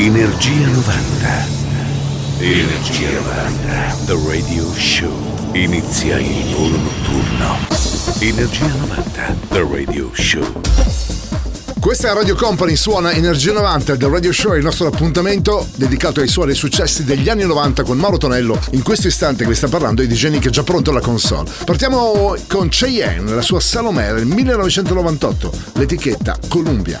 Energia 90. Energia 90. The Radio Show. Inizia il volo notturno. Energia 90. The Radio Show. Questa è Radio Company, suona Energia 90 del Radio Show, il nostro appuntamento dedicato ai suoni e successi degli anni 90 con Mauro Tonello. In questo istante che sta parlando di Jenny che è già pronto alla console. Partiamo con Cheyenne, la sua Salomè nel 1998, l'etichetta Columbia.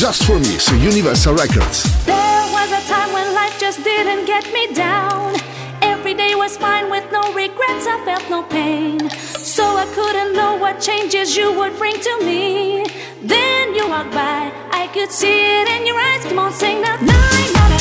Universal Records. There was a time when life just didn't get me down. Every day was fine with no regrets, I felt no pain. So I couldn't know what changes you would bring to me. Then you walked by, I could see it in your eyes. Come on, sing that. Nine,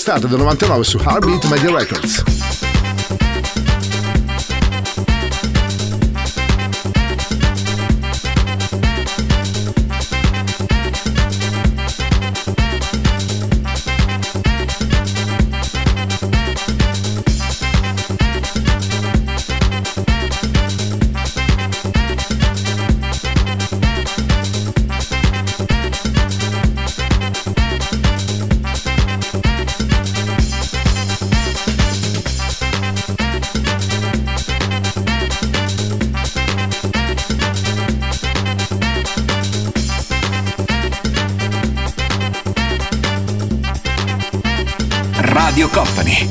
Cadaves, era l'estate del 99 su Heartbeat Media Records.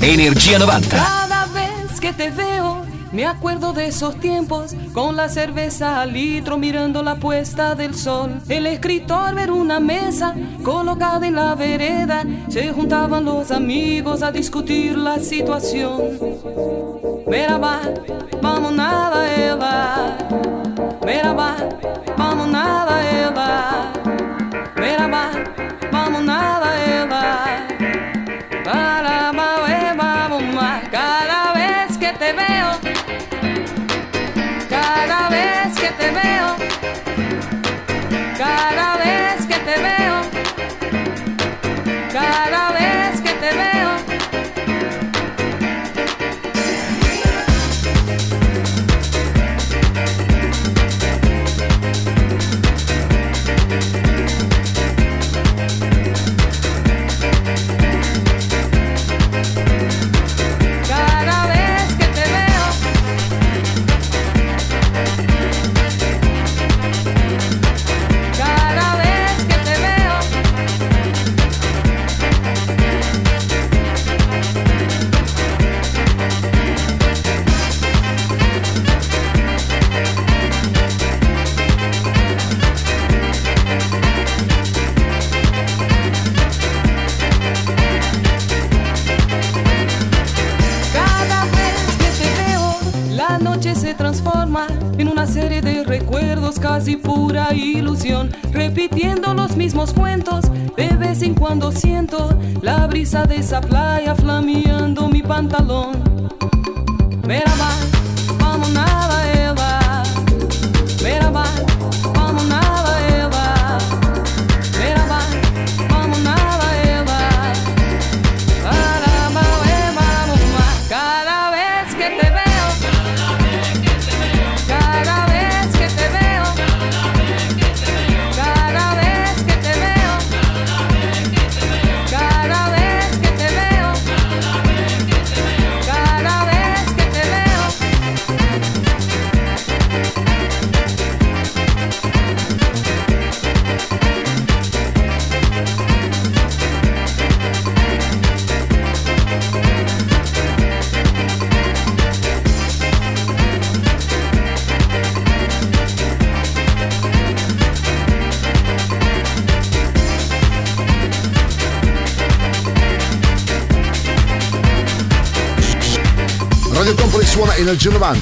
Energía 90. Cada vez que te veo, me acuerdo de esos tiempos, con la cerveza al litro mirando la puesta del sol. El escritor ver una mesa colocada en la vereda, se juntaban los amigos a discutir la situación. Merhaba, vamos nada, Eva.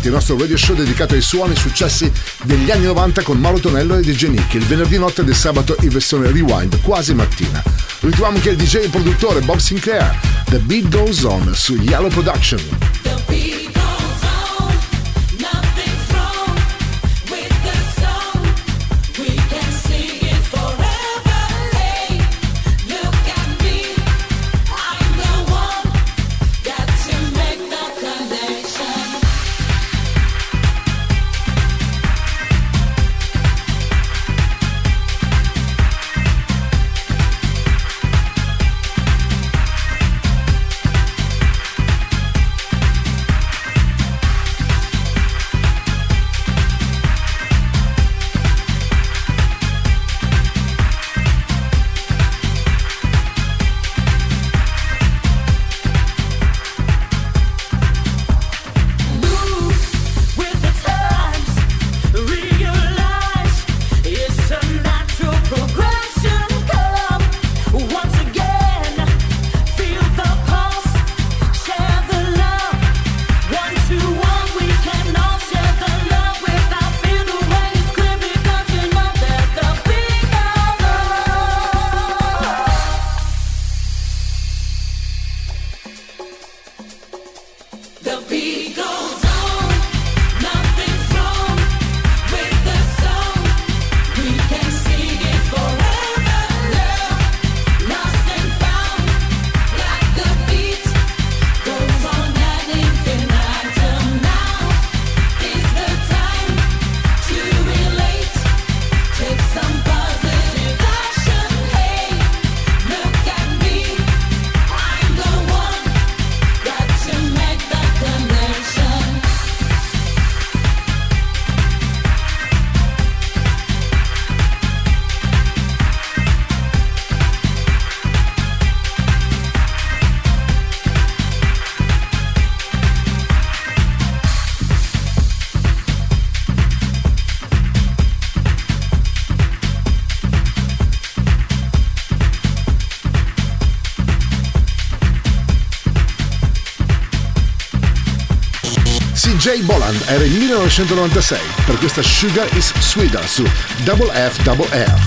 Il nostro radio show dedicato ai suoni successi degli anni 90 con Mauro Tonello e DJ Nick, il venerdì notte del sabato in versione rewind, quasi mattina. Ritroviamo anche il DJ e produttore Bob Sinclair, The Beat Goes On su Yellow Production. J. Boland, era il 1996 per questa Sugar is Sweeter su Double F Double R.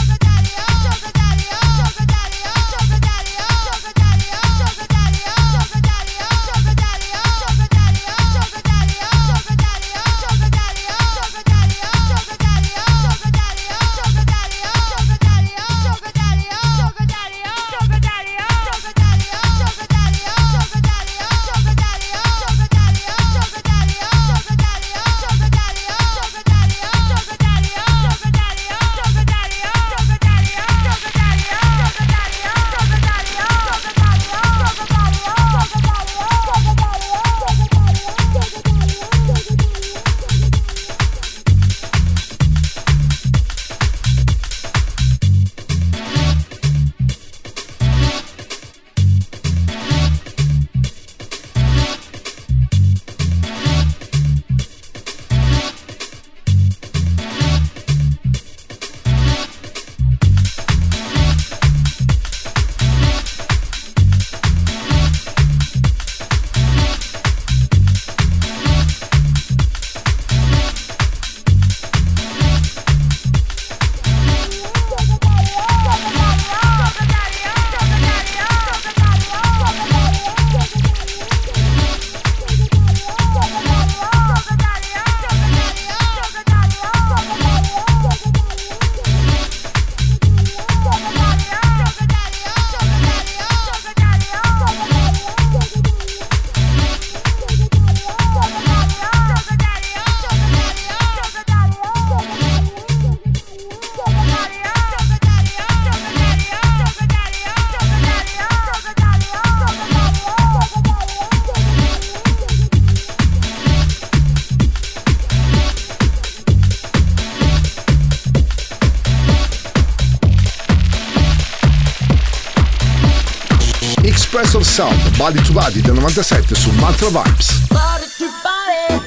Sound Body to Body del 97 su Mantra Vibes. Body to body.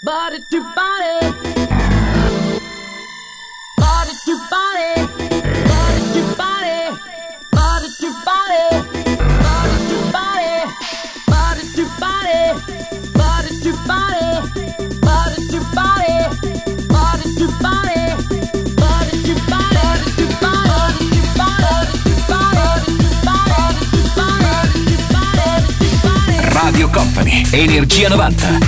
Body to body. Energia 90.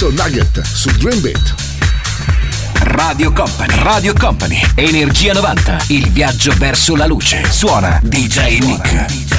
Salso Nugget su Dream Beat. Radio Company, Radio Company, Energia 90, il viaggio verso la luce. Suona DJ Nick.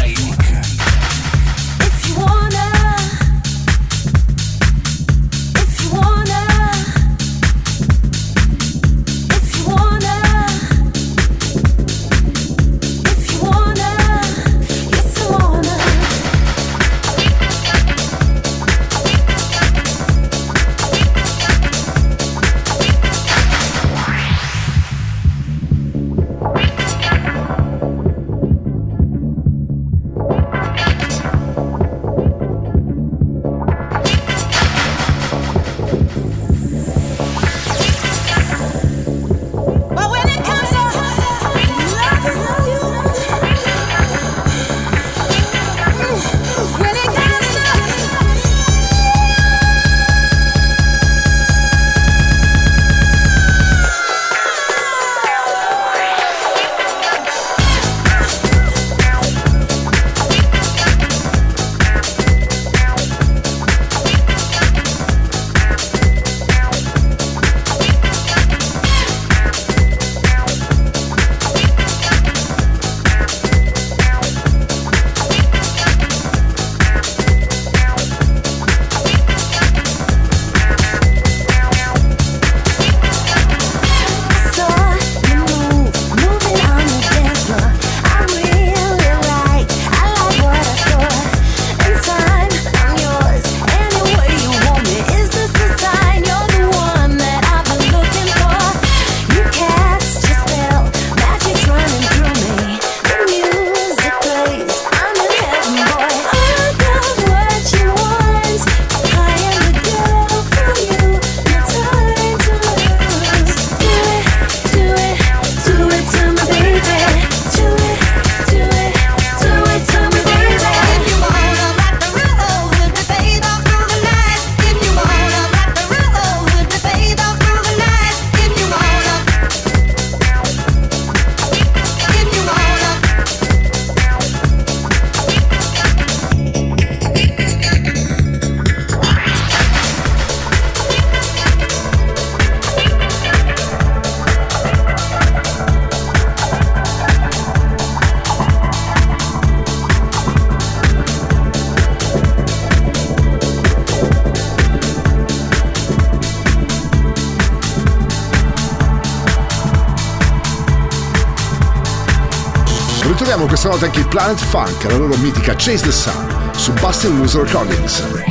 Volta anche il Planet Funk, la loro mitica Chase the Sun, su Bustin' Loose Recordings.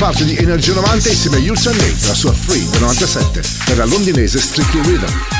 Parte di Energia 90 insieme a Ultra Nate, la sua Free del 97, per la londinese Strictly Rhythm.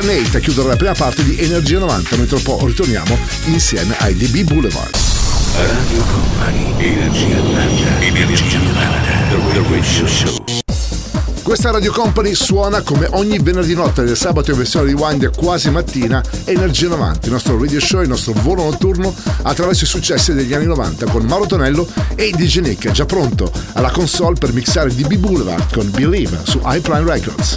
Nate a chiudere la prima parte di Energia 90, mentre poi ritorniamo insieme ai DB Boulevard. Radio Company, Energia 90, Energia 90, The Radio Show. Questa Radio Company suona come ogni venerdì notte del sabato in versione rewind e quasi mattina Energia 90, il nostro radio show, il nostro volo notturno attraverso i successi degli anni 90 con Mauro Tonello e DJ Nick già pronto alla console per mixare DB Boulevard con Believe su iPrime Records.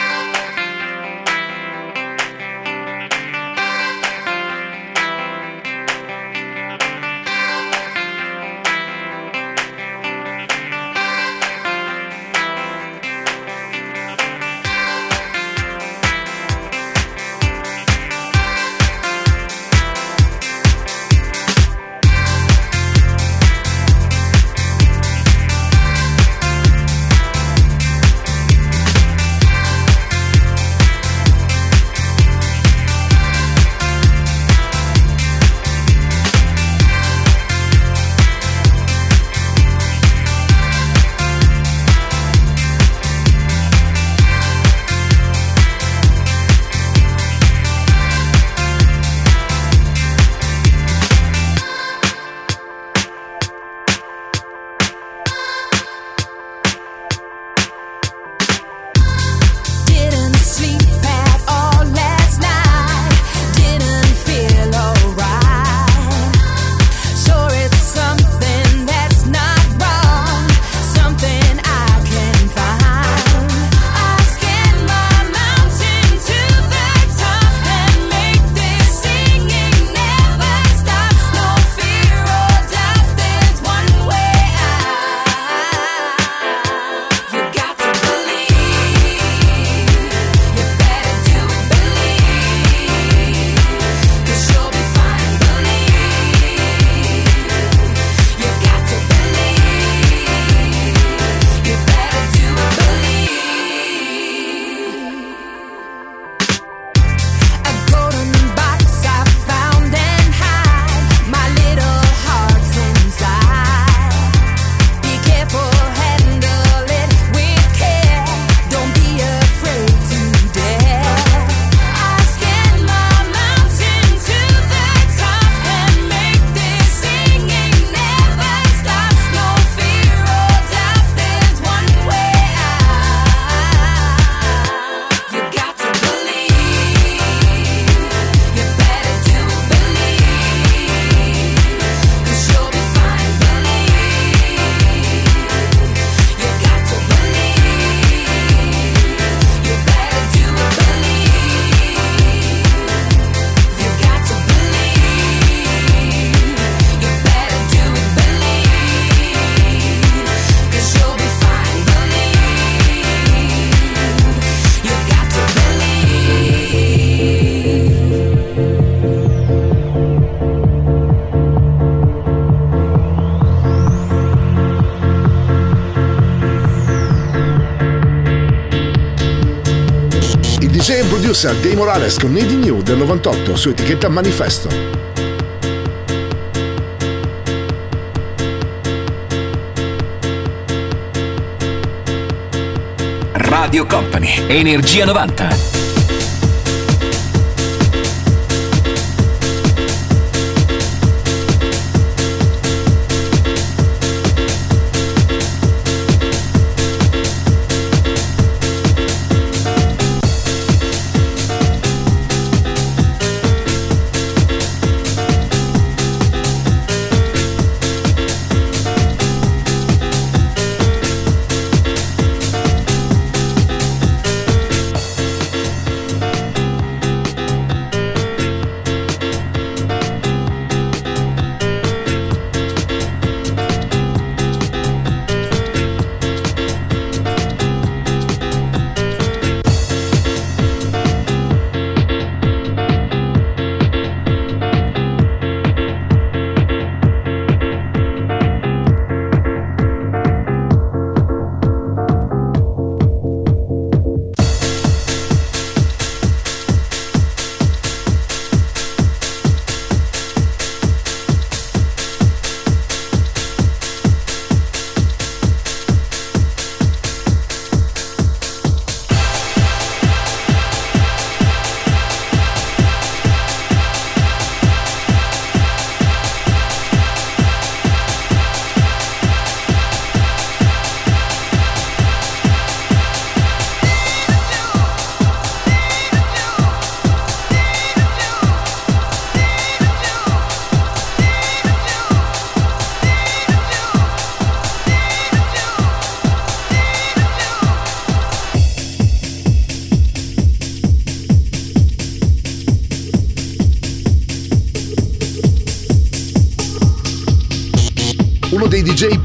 Producer Dave Morales con Needing You del 98 su etichetta Manifesto. Radio Company, Energia 90.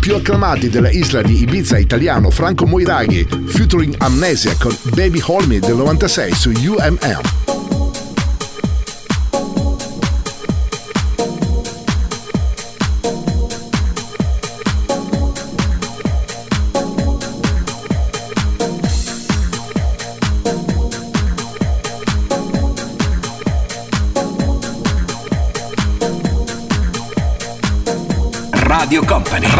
Più acclamati della isla di Ibiza italiano Franco Moiraghi, featuring Amnesia con Baby Hold Me del 96 su UMM.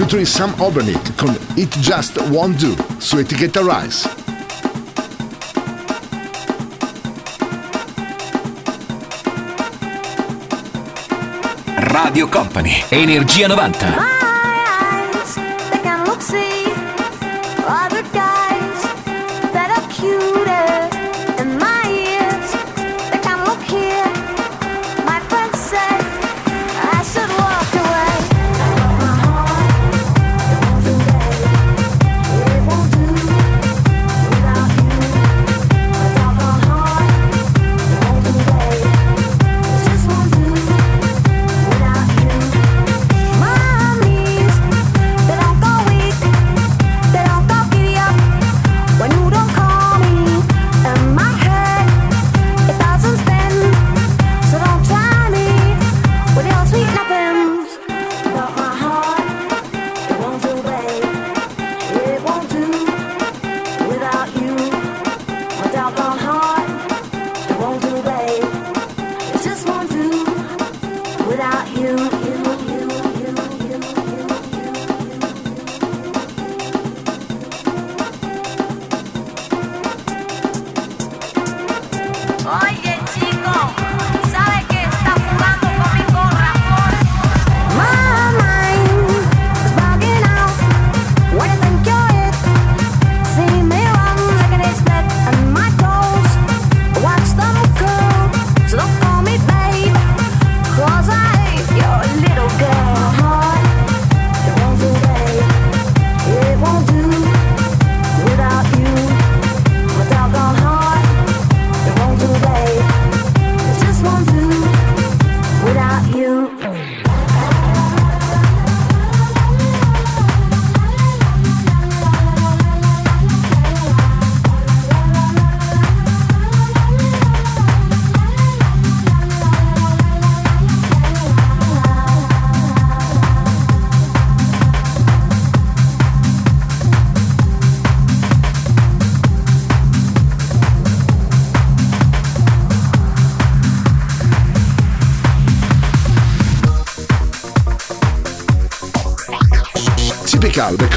Featuring Sam Obernick con It Just Won't Do su etichetta Rise. Radio Company, Energia 90.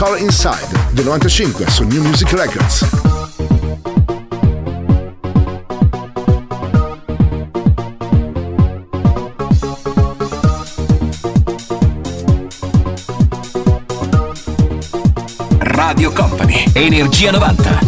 Color Inside, del 95 su New Music Records. Radio Company, Energia 90.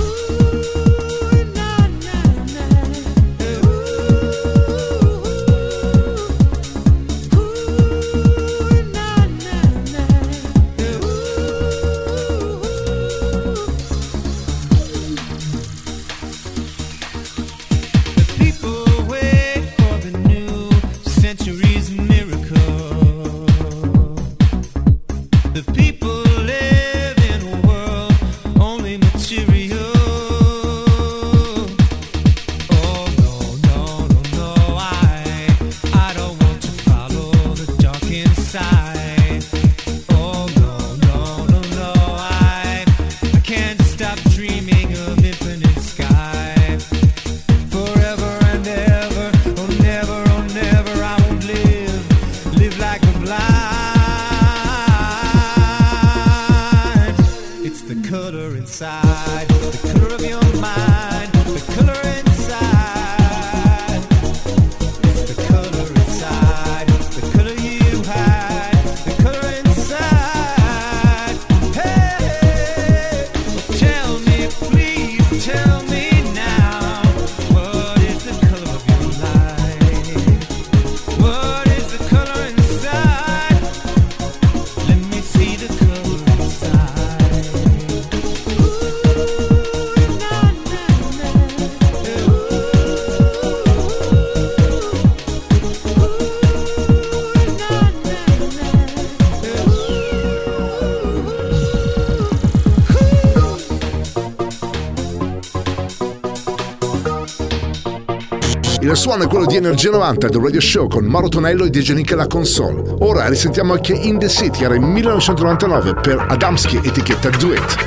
Suono è quello di Energia 90 del Radio Show con Mauro Tonello e DJ Nick alla console. Ora risentiamo anche In The City, era in 1999 per Adamski etichetta Duet.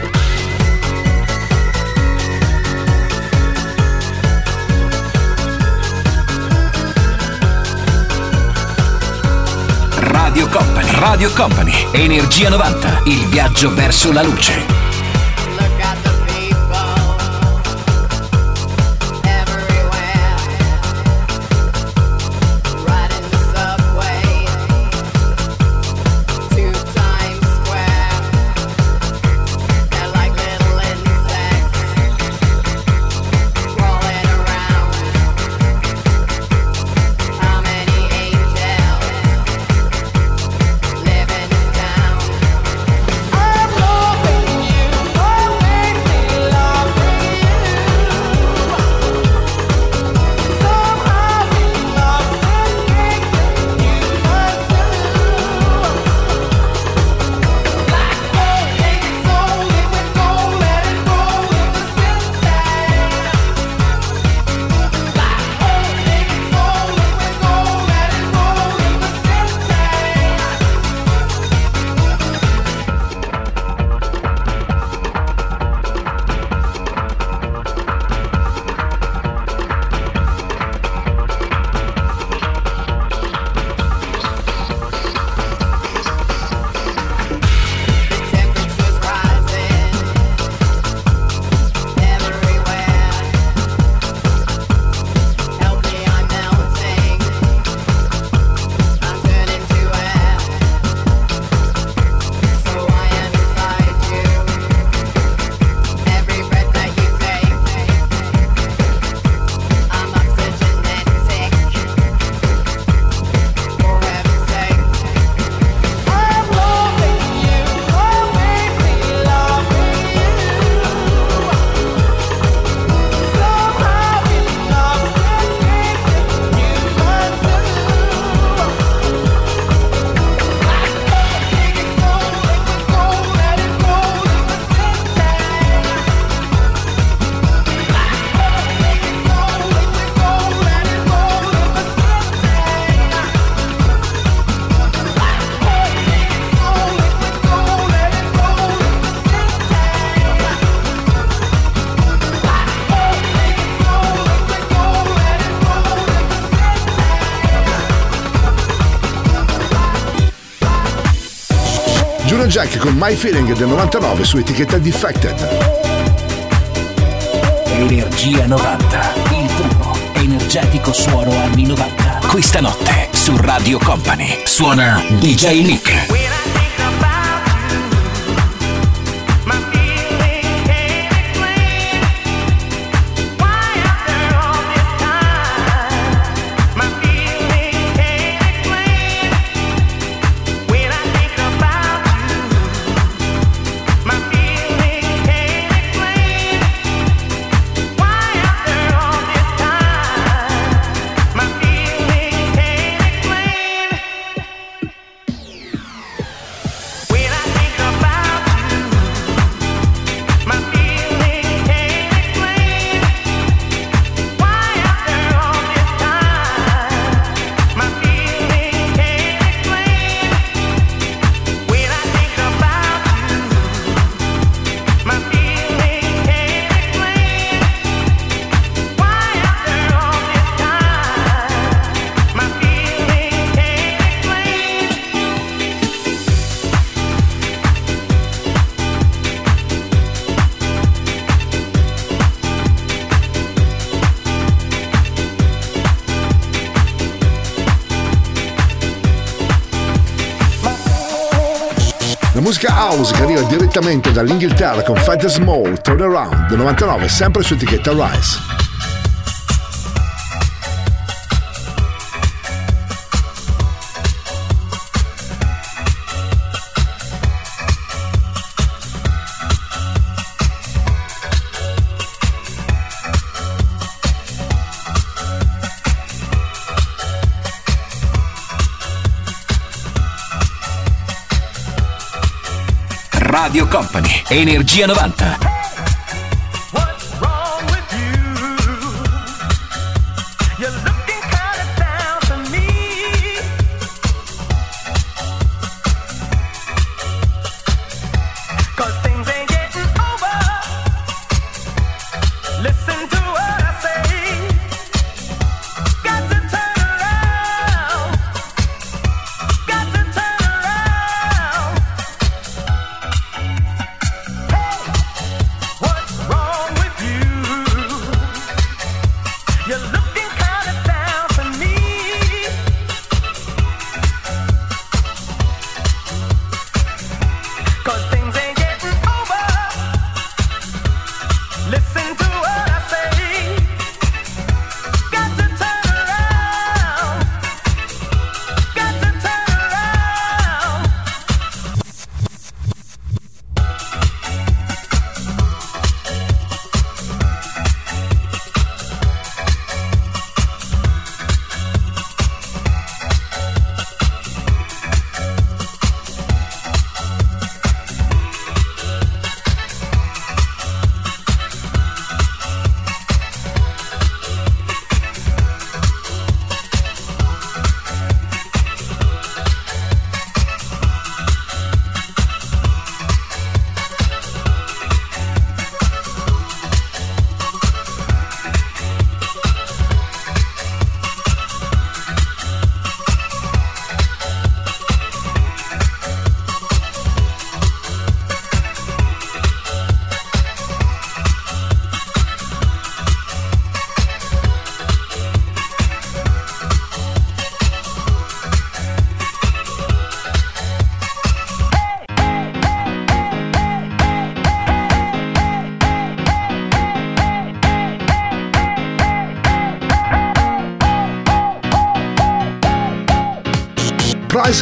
Radio Company, Radio Company, Energia 90, il viaggio verso la luce. My Feeling del 99 su etichetta Defected. Energia 90, il puro, energetico suono anni 90. Questa notte su Radio Company suona DJ Nick. Musica house che arriva direttamente dall'Inghilterra con Fat Small Turn Around del 99 sempre su etichetta Rise. Energia 90.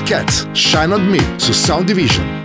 Cats, Shine on Me su Sound Division.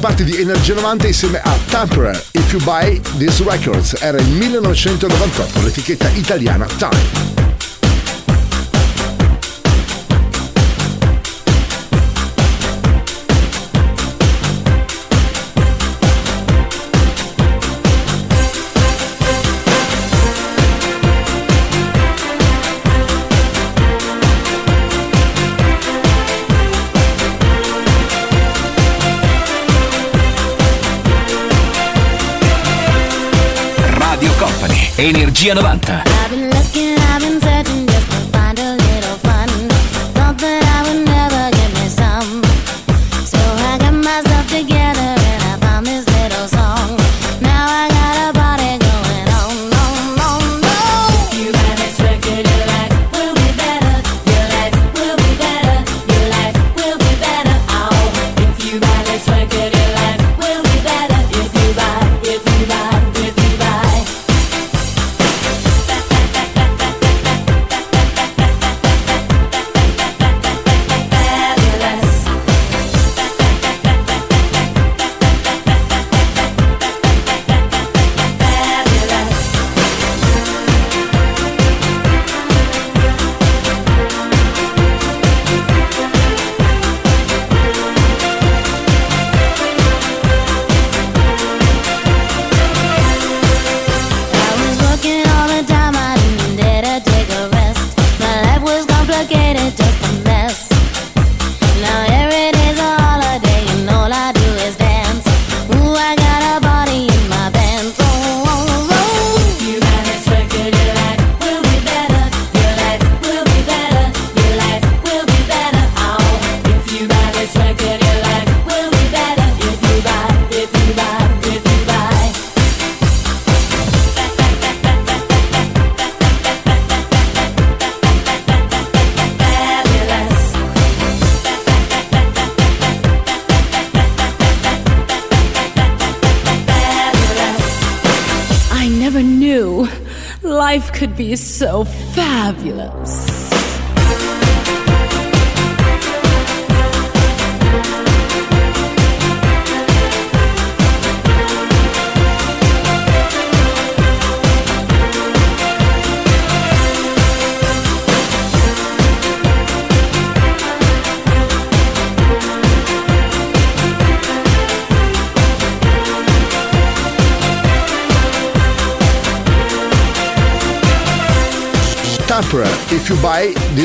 Parte di Energia 90 insieme a Tamperer If You Buy These Records. Era il 1998, l'etichetta italiana Time. Energia 90.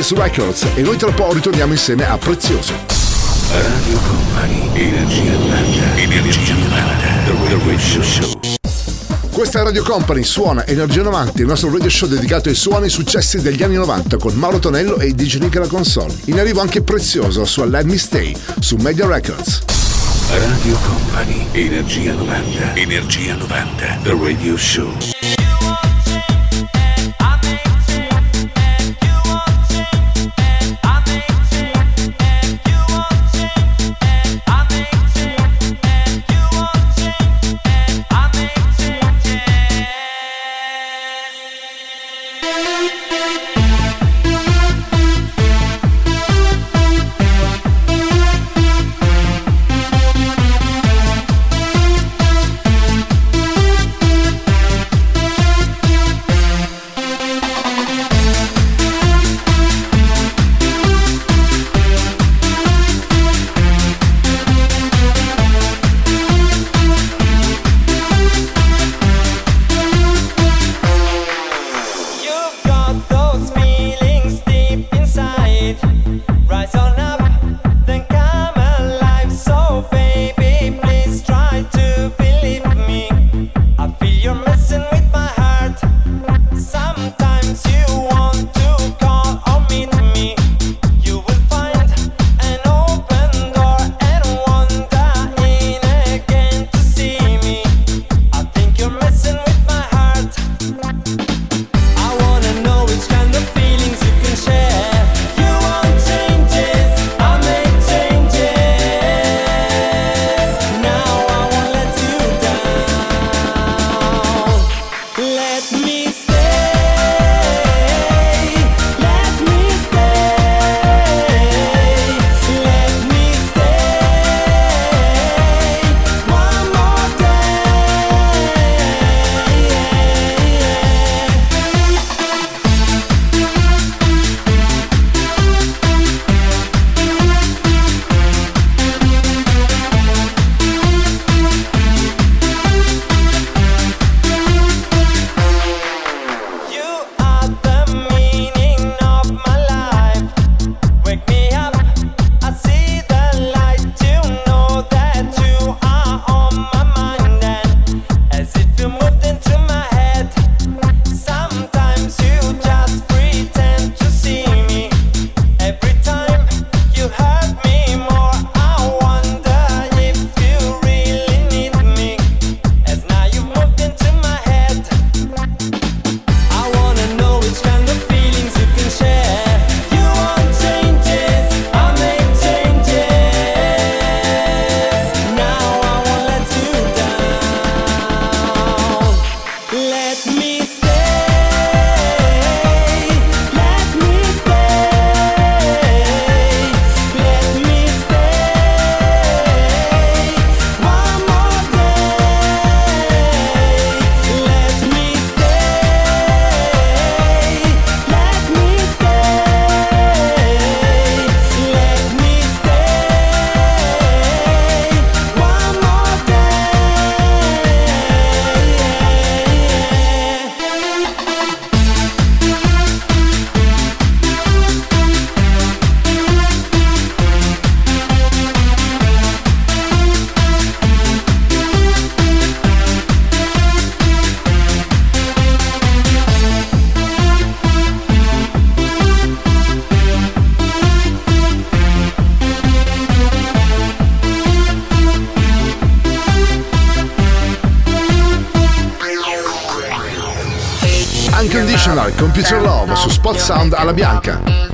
These Records e noi tra poco ritorniamo insieme a Prezioso. Radio Company, Energia 90, Energia 90, The Radio Show. Questa è Radio Company, suona Energia 90, il nostro radio show dedicato ai suoni e successi degli anni 90 con Mauro Tonello e DJ Nick alla console. In arrivo anche Prezioso su Let Me Stay su Media Records. Radio Company, Energia 90, Energia 90, The Radio Show. Computer Love su Spot Sound alla bianca.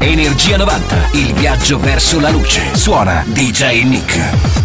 Energia 90, il viaggio verso la luce. Suona DJ Nick.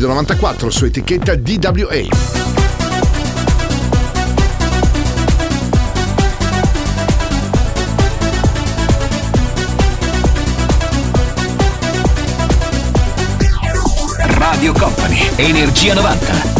Del 94 su etichetta DWA. Radio Company, Energia 90.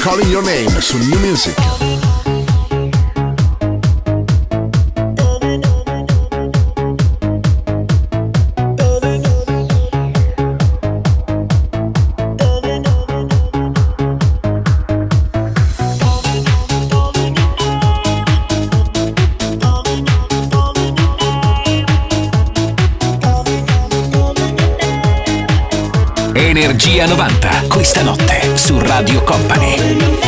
Calling Your Name su New Music. Energia 90, questa notte su Radio Company.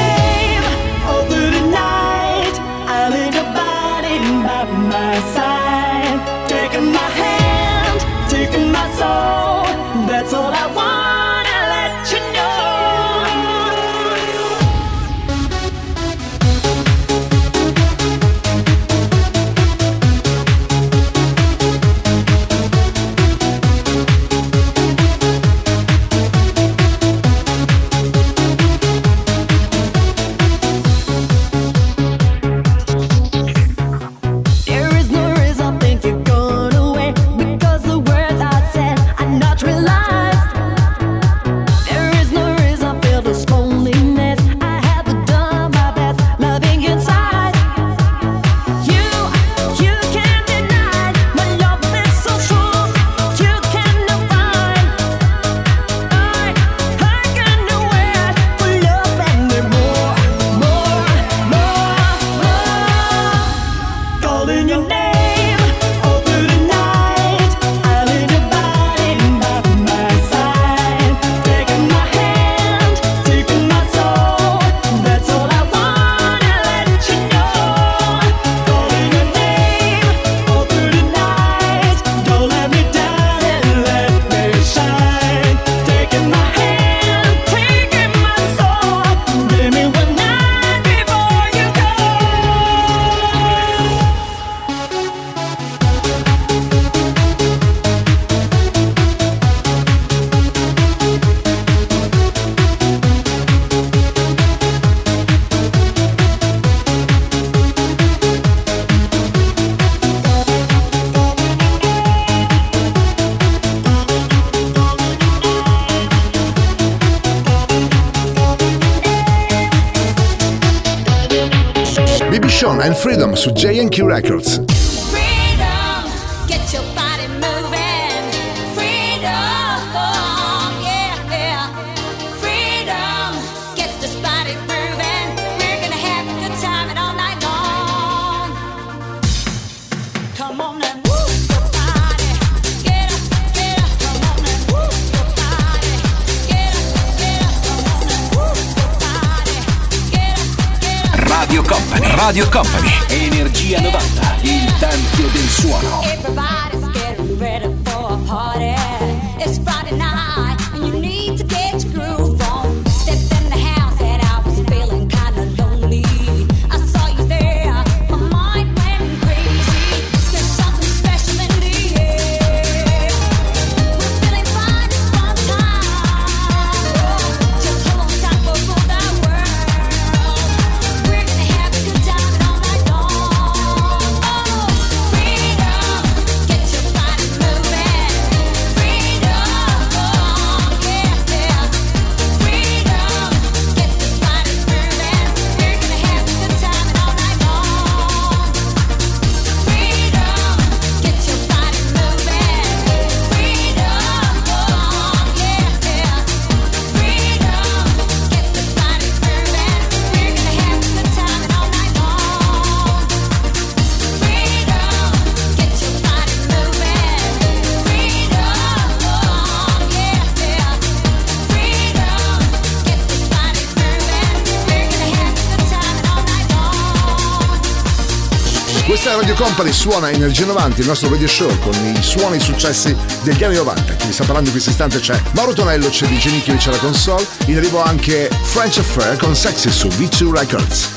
Radio Company suona Energia 90, il nostro radio show con i suoni successi degli anni 90. Chi mi sta parlando in questo istante c'è Mauro Tonello, c'è DJ Nicky, c'è la console. In arrivo anche French Affair con Sexy su V2 Records.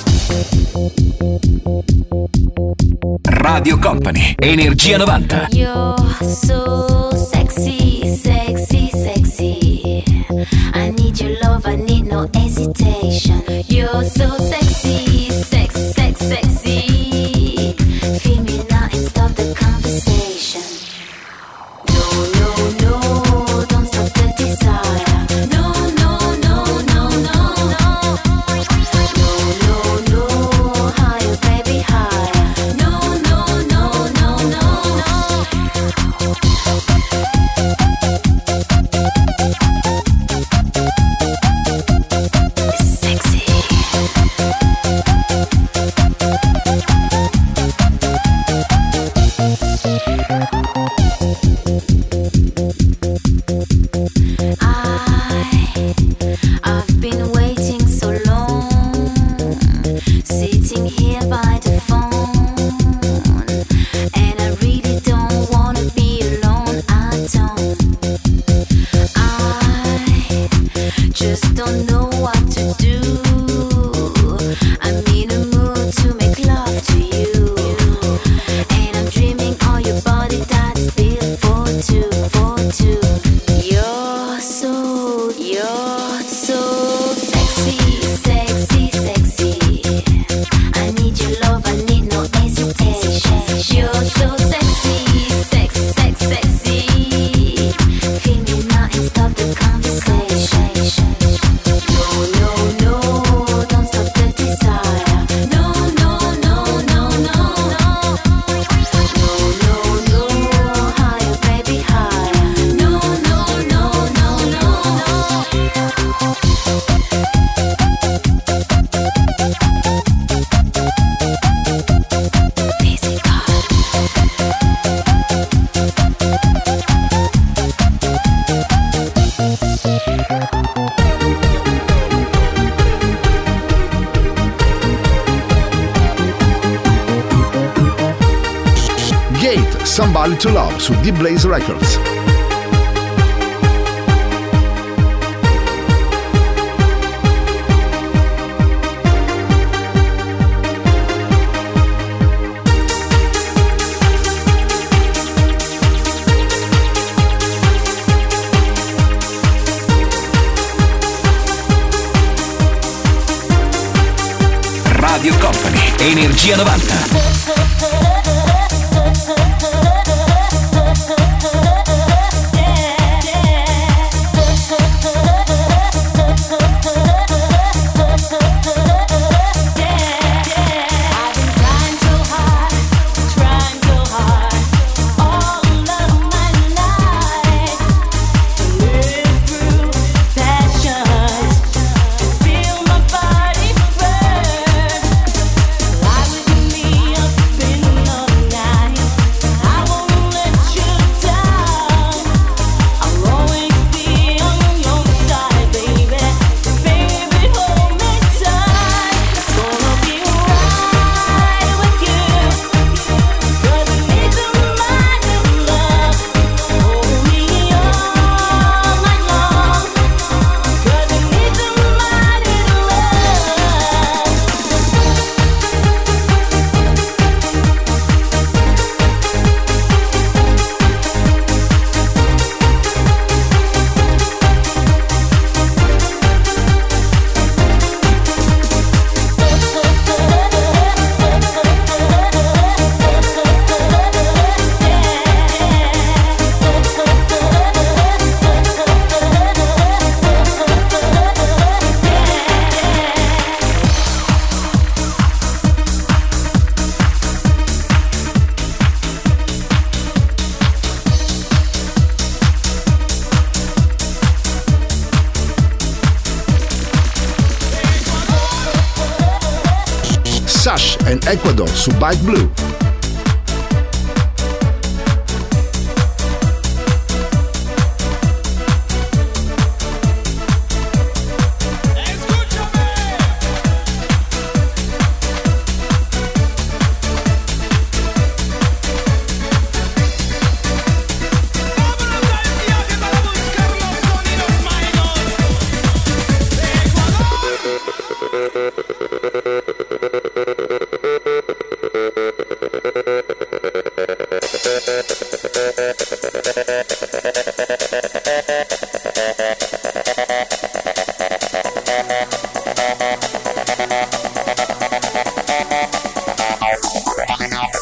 Radio Company, Energia 90. Io sono su Deep Blaze Records. Radio Company, Energia 90. Equador Subite Blue.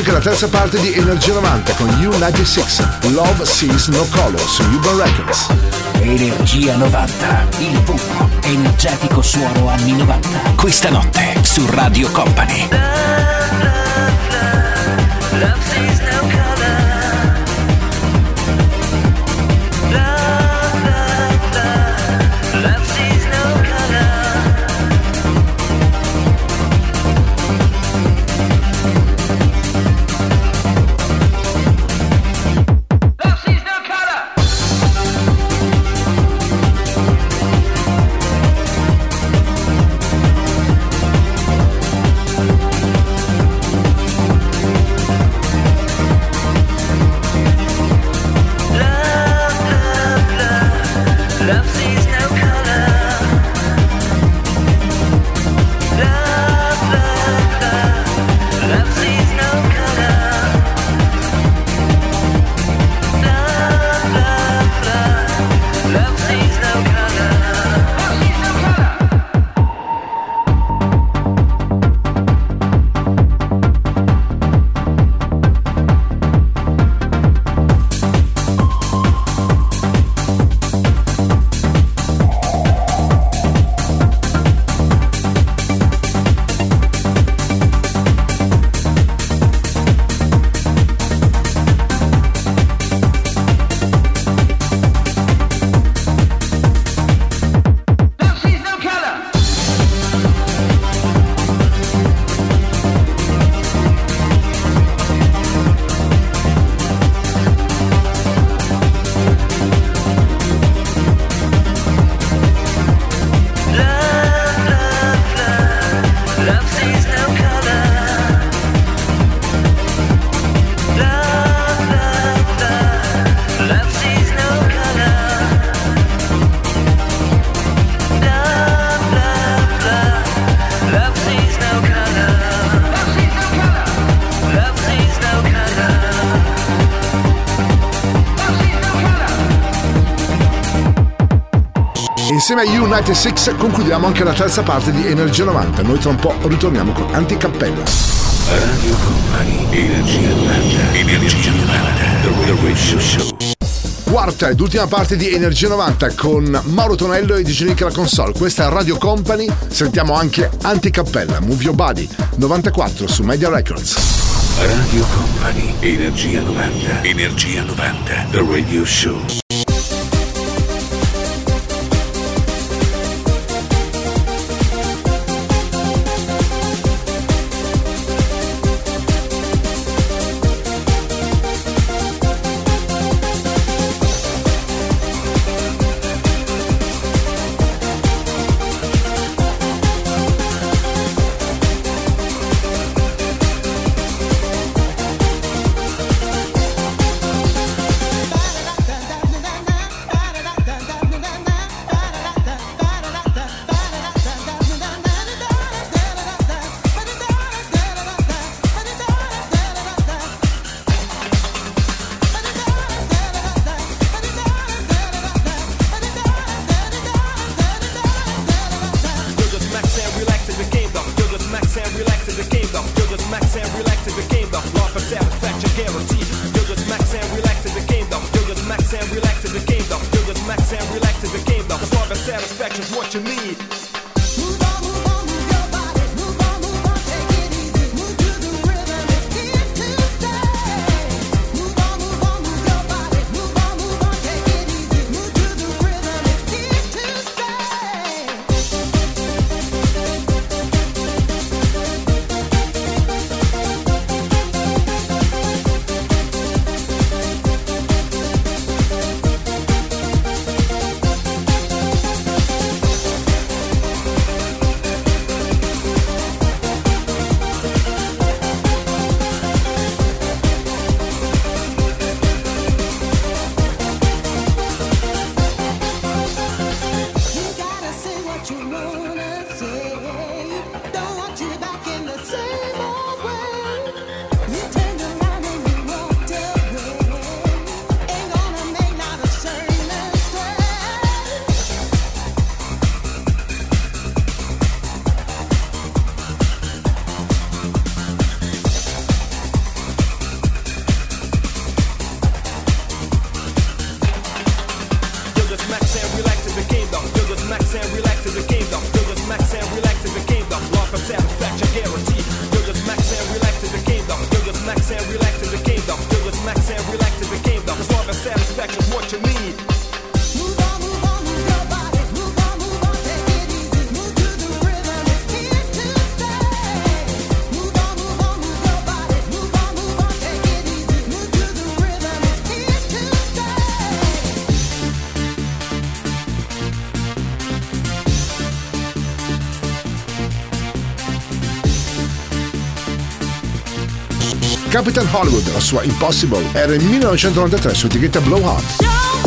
Anche la terza parte di Energia 90 con U96 Love Sees No Color su Urban Records. Energia 90, il puro, energetico suono anni 90. Questa notte su Radio Company. Love sees no color. Insieme a U96 concludiamo anche la terza parte di Energia 90. Noi tra un po' ritorniamo con Anticappella. Radio Company, Energia 90, Energia 90, The Radio Show. Quarta ed ultima parte di Energia 90 con Mauro Tonello e DJ Nick alla console. Questa è Radio Company. Sentiamo anche Anticappella, Move Your Body 94 su Media Records. Radio Company, Energia 90, Energia 90, The Radio Show. Capitan Hollywood, la sua Impossible, era il 1993 su etichetta Blow Up.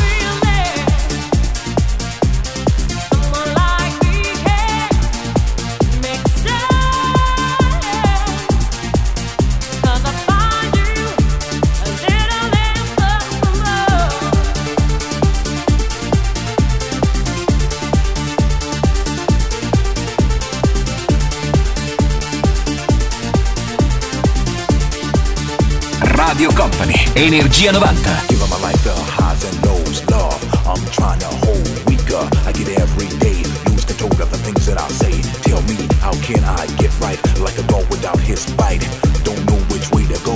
Radio Company, Energia 90. Give my life the highs and lows, love. I'm trying to hold weaker. I get every day, lose control of the things that I say. Tell me, how can I get right? Like a dog without his bite. Don't know which way to go.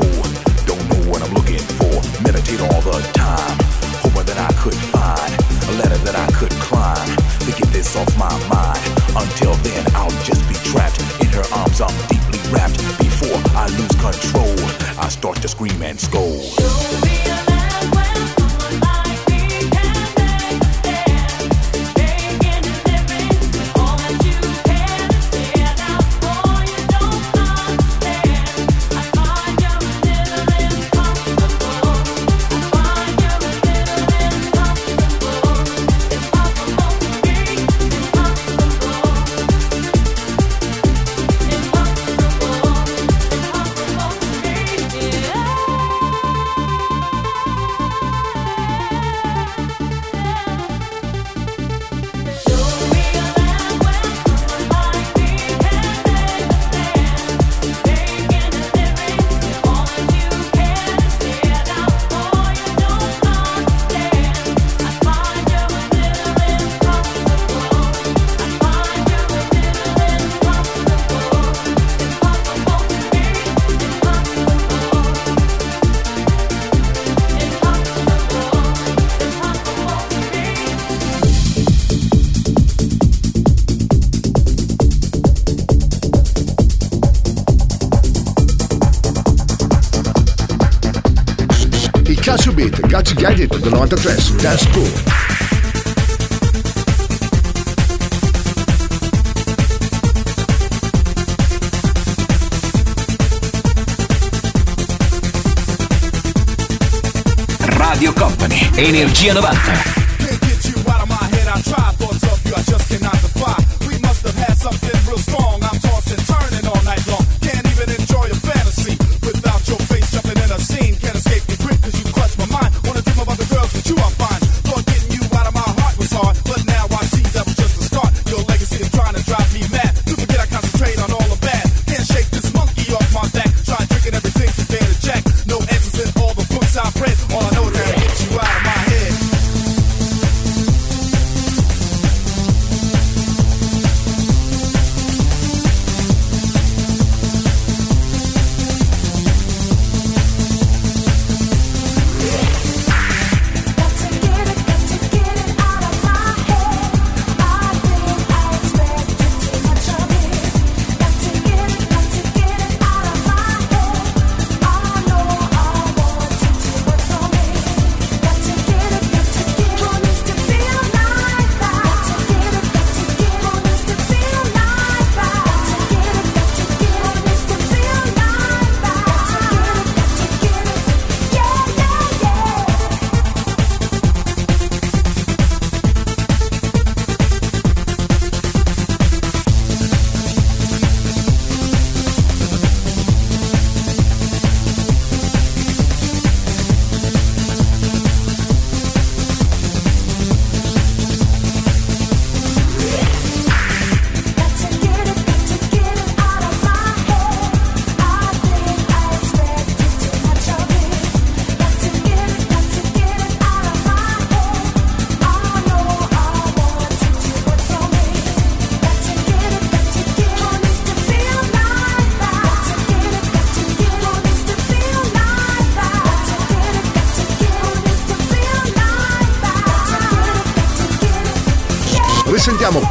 Don't know what I'm looking for. Meditate all the time. Hoping that I could find a ladder that I could climb to get this off my mind. Until then, I'll just be trapped in her arms. I'm deeply wrapped. Before I lose control, I start to scream and scold. Beat, Got You Get It del 93 su Dance Pool. Radio Company, Energia 90.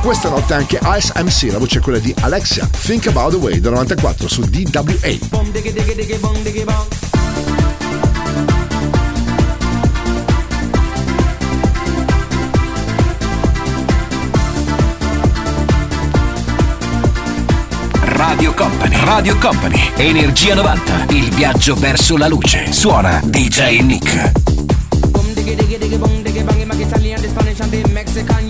Questa notte anche Ice MC, la voce è quella di Alexia, Think About The Way del 94 su DWA. Radio Company, Radio Company, Energia 90, il viaggio verso la luce. Suona DJ Nick. Mexican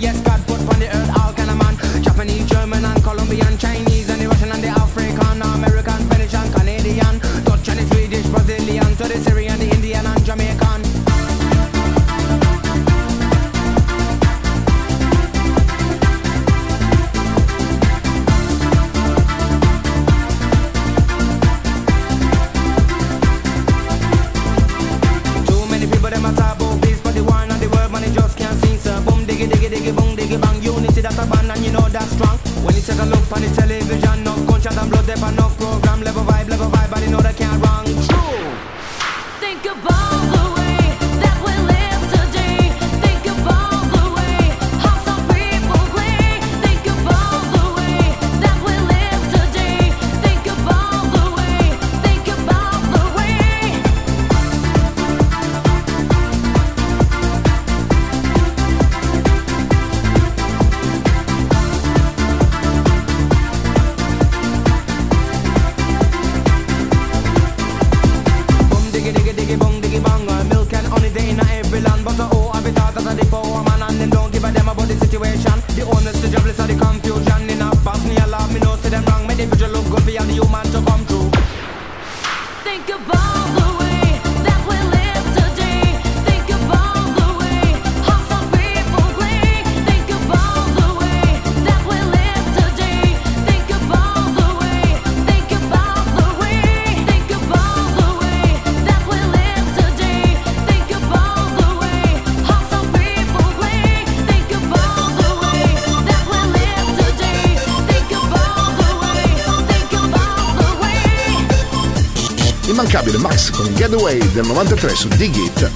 immancabile Max con Getaway del 93 su Digit.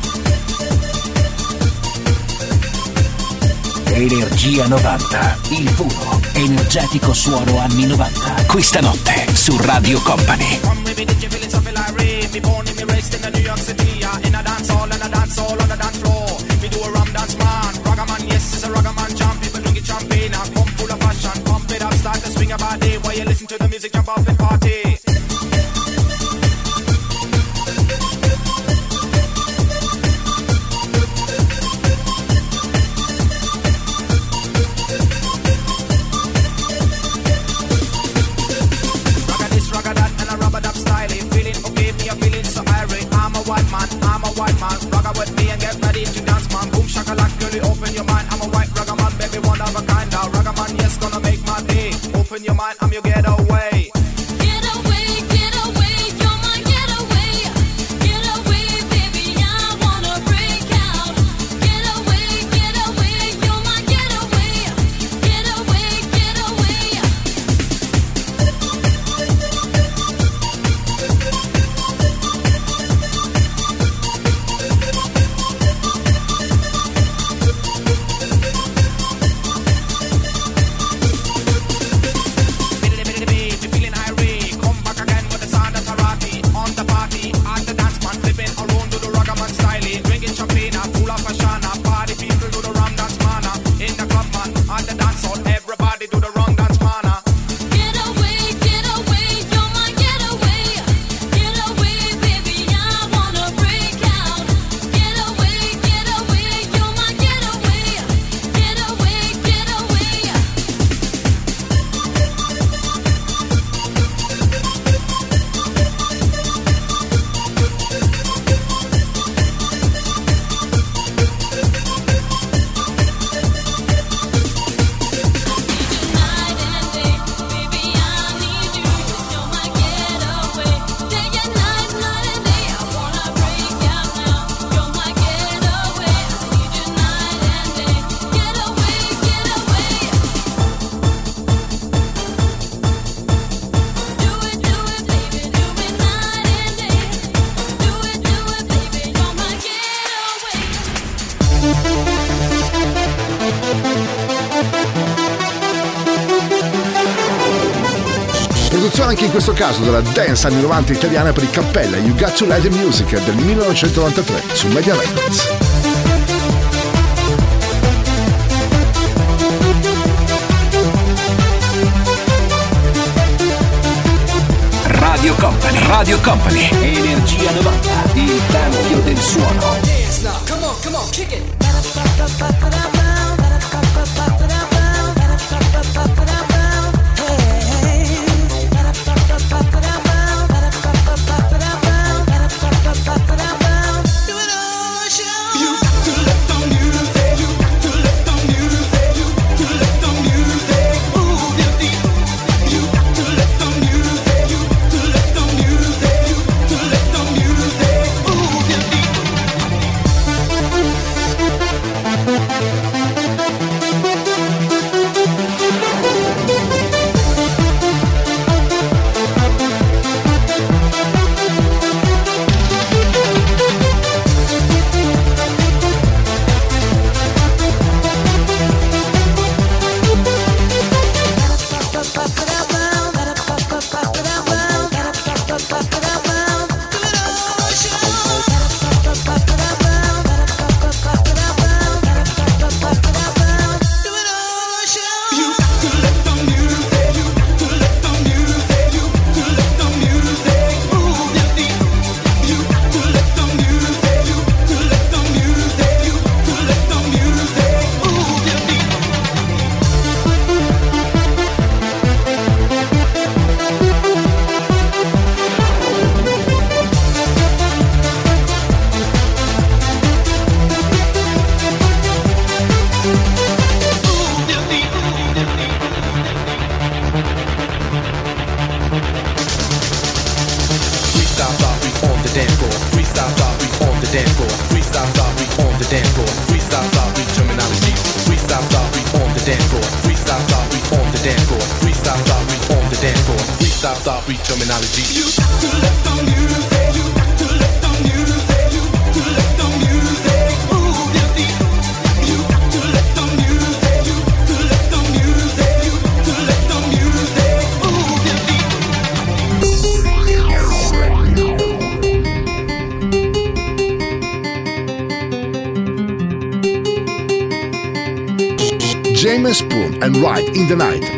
Energia 90, il puro, energetico suono anni 90. Questa notte su Radio Company. caso della dance anni 90 italiana per i Cappella You Got To Let The Music del 1993 su Media Records. Radio Company, Radio Company, Energia 90.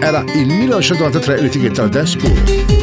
era il 1993 l'etichetta Dance Pool.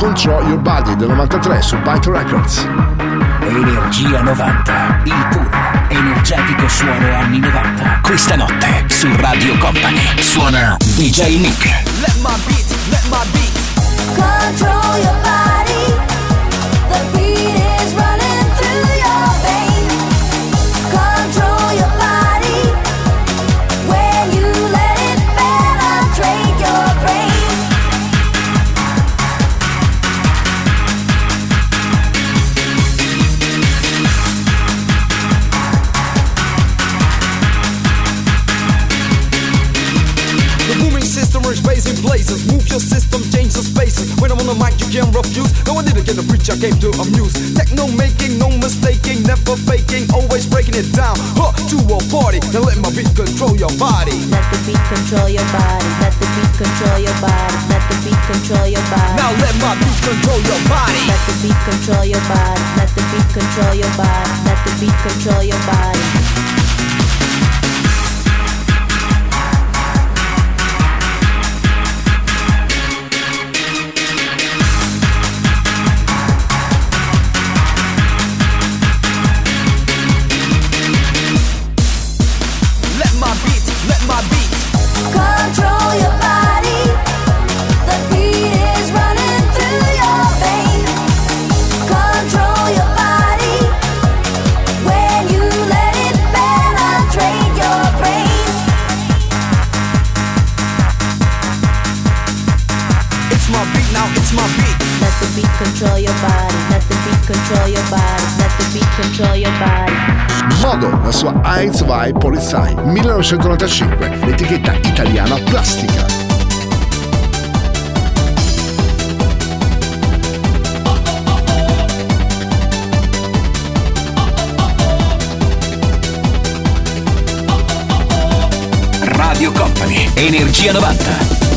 Control Your Body del 93 su Byte Records. Energia 90, il puro, energetico suono anni 90. Questa notte su Radio Company suona DJ Nick. Let my beat, let my beat. Control your body. No, I didn't get a preach, I came to amuse. Techno making, no mistaking, never faking, always breaking it down. Huh, to a party, now let my beat control your body. Let the beat control your body. Let the beat control your body. Let the beat control your body. Now let my beat control your body. Let the beat control your body. Let the beat control your body. Let the beat control your body. 1995, l'etichetta italiana Plastica. Radio Company, Energia 90.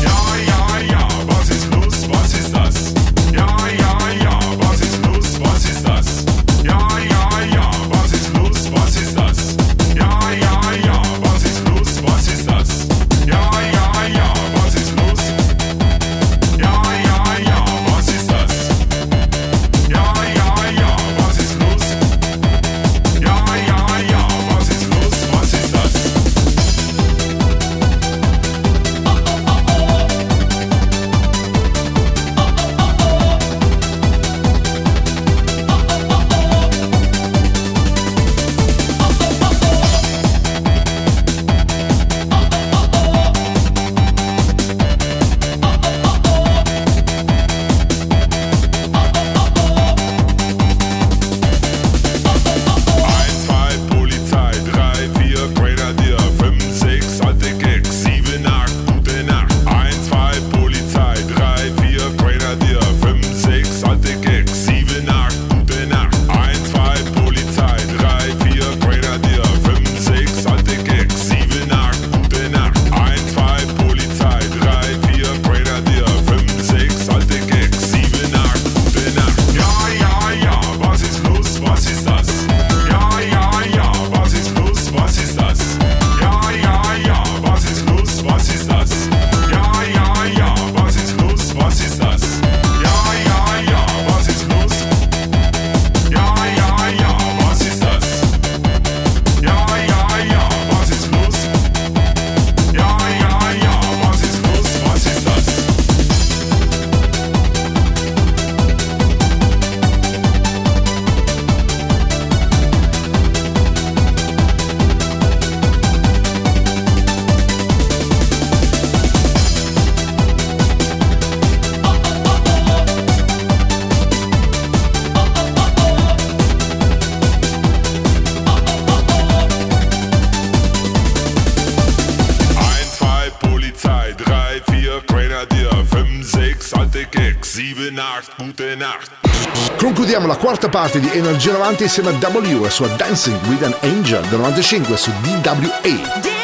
Gute Nacht. Concludiamo la quarta parte di Energia 90 insieme a W e sua Dancing with an Angel del 95 su DWA.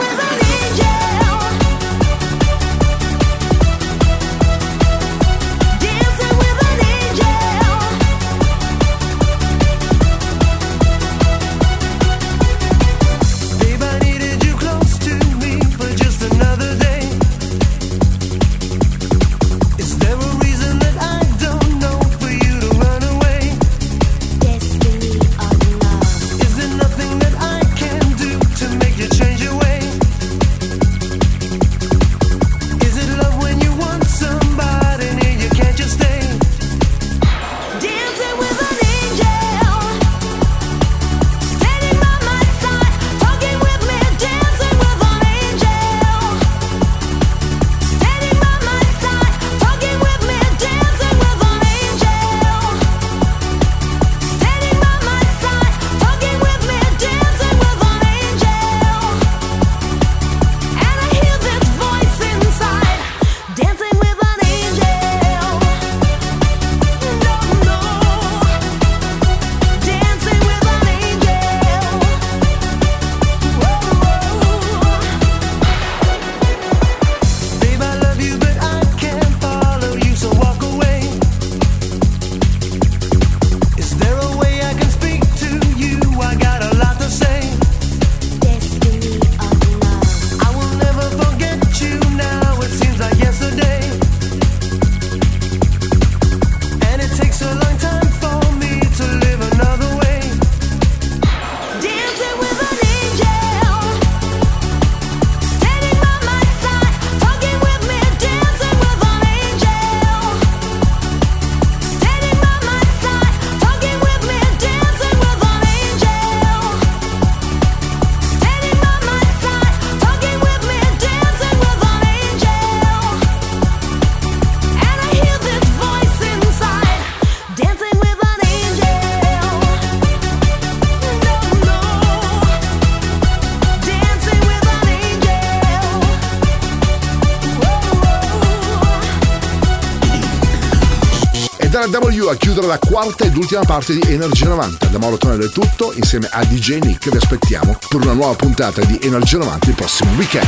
Quarta ed parte di Energia 90. Da Mauro Tonello è tutto, insieme a DJ Nick vi aspettiamo per una nuova puntata di Energia 90 il prossimo weekend.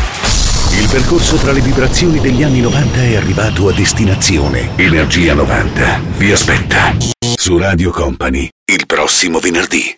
Il percorso tra le vibrazioni degli anni 90 è arrivato a destinazione. Energia 90 vi aspetta su Radio Company il prossimo venerdì.